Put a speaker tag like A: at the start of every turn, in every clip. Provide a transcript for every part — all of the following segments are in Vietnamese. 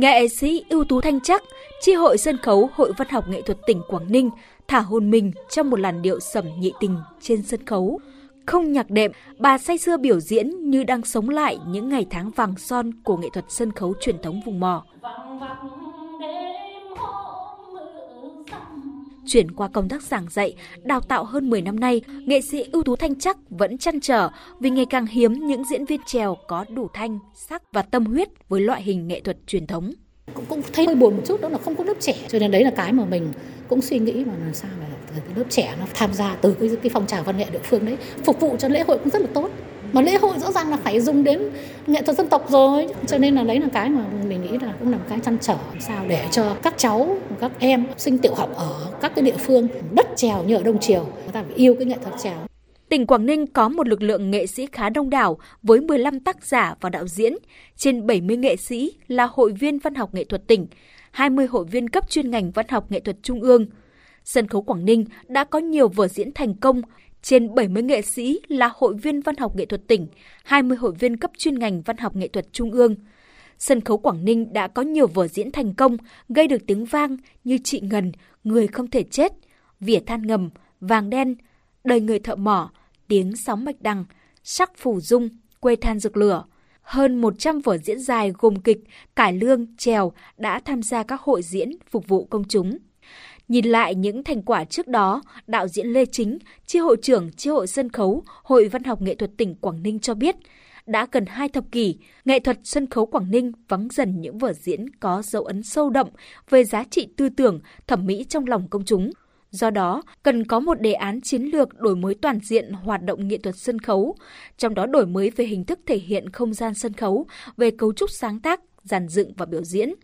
A: Nghệ sĩ ưu tú Thanh Chắc, chi hội sân khấu Hội Văn học Nghệ thuật tỉnh Quảng Ninh thả hồn mình trong một làn điệu sẩm nhị tình trên sân khấu. Không nhạc đệm, bà say sưa biểu diễn như đang sống lại những ngày tháng vàng son của nghệ thuật sân khấu truyền thống vùng mò. Chuyển qua công tác giảng dạy, đào tạo hơn 10 năm nay, nghệ sĩ ưu tú Thanh Chắc vẫn chăn trở vì ngày càng hiếm những diễn viên trèo có đủ thanh, sắc và tâm huyết với loại hình nghệ thuật truyền thống.
B: Cũng, cũng thấy hơi buồn một chút đó là không có lớp trẻ, cho nên đấy là cái mà mình cũng suy nghĩ mà làm sao mà cái lớp trẻ nó tham gia từ cái, cái phong trào văn nghệ địa phương đấy phục vụ cho lễ hội cũng rất là tốt. Mà lễ hội rõ ràng là phải dùng đến nghệ thuật dân tộc rồi cho nên là đấy là cái mà mình nghĩ là cũng là một cái chăn trở làm sao để cho các cháu các em sinh tiểu học ở các cái địa phương đất trèo như ở đông triều người ta phải yêu cái nghệ thuật trèo.
A: Tỉnh Quảng Ninh có một lực lượng nghệ sĩ khá đông đảo với 15 tác giả và đạo diễn, trên 70 nghệ sĩ là hội viên văn học nghệ thuật tỉnh, 20 hội viên cấp chuyên ngành văn học nghệ thuật trung ương. Sân khấu Quảng Ninh đã có nhiều vở diễn thành công, trên 70 nghệ sĩ là hội viên văn học nghệ thuật tỉnh, 20 hội viên cấp chuyên ngành văn học nghệ thuật trung ương. Sân khấu Quảng Ninh đã có nhiều vở diễn thành công, gây được tiếng vang như Chị Ngần, Người không thể chết, Vỉa than ngầm, Vàng đen, Đời người thợ mỏ, Tiếng sóng mạch đằng, Sắc phủ dung, Quê than rực lửa. Hơn 100 vở diễn dài gồm kịch, cải lương, trèo đã tham gia các hội diễn phục vụ công chúng. Nhìn lại những thành quả trước đó, đạo diễn Lê Chính, chi hội trưởng chi hội sân khấu, Hội Văn học Nghệ thuật tỉnh Quảng Ninh cho biết, đã gần hai thập kỷ, nghệ thuật sân khấu Quảng Ninh vắng dần những vở diễn có dấu ấn sâu đậm về giá trị tư tưởng, thẩm mỹ trong lòng công chúng. Do đó, cần có một đề án chiến lược đổi mới toàn diện hoạt động nghệ thuật sân khấu, trong đó đổi mới về hình thức thể hiện không gian sân khấu, về cấu trúc sáng tác, dàn dựng và biểu diễn.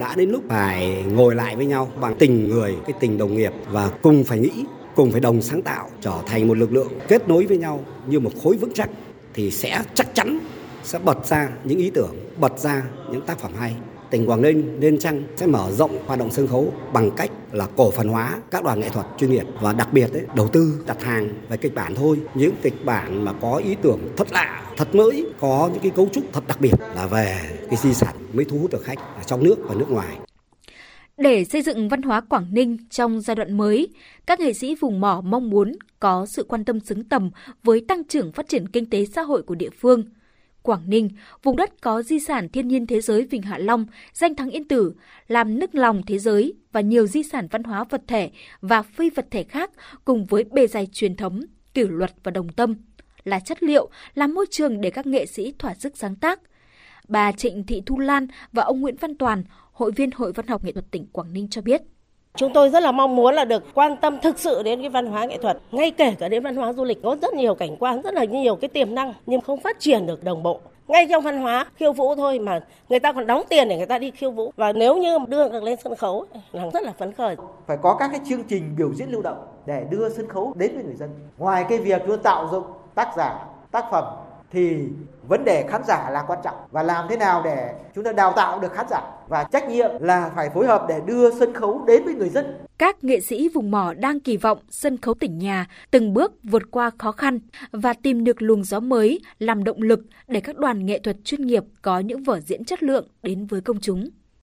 C: Đã đến lúc phải ngồi lại với nhau bằng tình người, cái tình đồng nghiệp và cùng phải nghĩ, cùng phải đồng sáng tạo trở thành một lực lượng kết nối với nhau như một khối vững chắc thì sẽ chắc chắn sẽ bật ra những ý tưởng, bật ra những tác phẩm hay tỉnh Quảng Ninh nên chăng sẽ mở rộng hoạt động sân khấu bằng cách là cổ phần hóa các đoàn nghệ thuật chuyên nghiệp và đặc biệt ấy, đầu tư đặt hàng về kịch bản thôi. Những kịch bản mà có ý tưởng thật lạ thật mới có những cái cấu trúc thật đặc biệt là về cái di sản mới thu hút được khách ở trong nước và nước ngoài.
A: Để xây dựng văn hóa Quảng Ninh trong giai đoạn mới, các nghệ sĩ vùng mỏ mong muốn có sự quan tâm xứng tầm với tăng trưởng phát triển kinh tế xã hội của địa phương – Quảng Ninh, vùng đất có di sản thiên nhiên thế giới Vịnh Hạ Long, danh thắng yên tử, làm nức lòng thế giới và nhiều di sản văn hóa vật thể và phi vật thể khác cùng với bề dày truyền thống, kỷ luật và đồng tâm, là chất liệu, là môi trường để các nghệ sĩ thỏa sức sáng tác. Bà Trịnh Thị Thu Lan và ông Nguyễn Văn Toàn, hội viên Hội Văn học Nghệ thuật tỉnh Quảng Ninh cho biết.
D: Chúng tôi rất là mong muốn là được quan tâm thực sự đến cái văn hóa nghệ thuật, ngay kể cả đến văn hóa du lịch có rất nhiều cảnh quan, rất là nhiều cái tiềm năng nhưng không phát triển được đồng bộ. Ngay trong văn hóa khiêu vũ thôi mà người ta còn đóng tiền để người ta đi khiêu vũ và nếu như đưa được lên sân khấu là rất là phấn khởi.
E: Phải có các cái chương trình biểu diễn lưu động để đưa sân khấu đến với người dân. Ngoài cái việc chúng tạo dụng tác giả, tác phẩm thì vấn đề khán giả là quan trọng và làm thế nào để chúng ta đào tạo được khán giả và trách nhiệm là phải phối hợp để đưa sân khấu đến với người dân.
A: Các nghệ sĩ vùng mỏ đang kỳ vọng sân khấu tỉnh nhà từng bước vượt qua khó khăn và tìm được luồng gió mới, làm động lực để các đoàn nghệ thuật chuyên nghiệp có những vở diễn chất lượng đến với công chúng.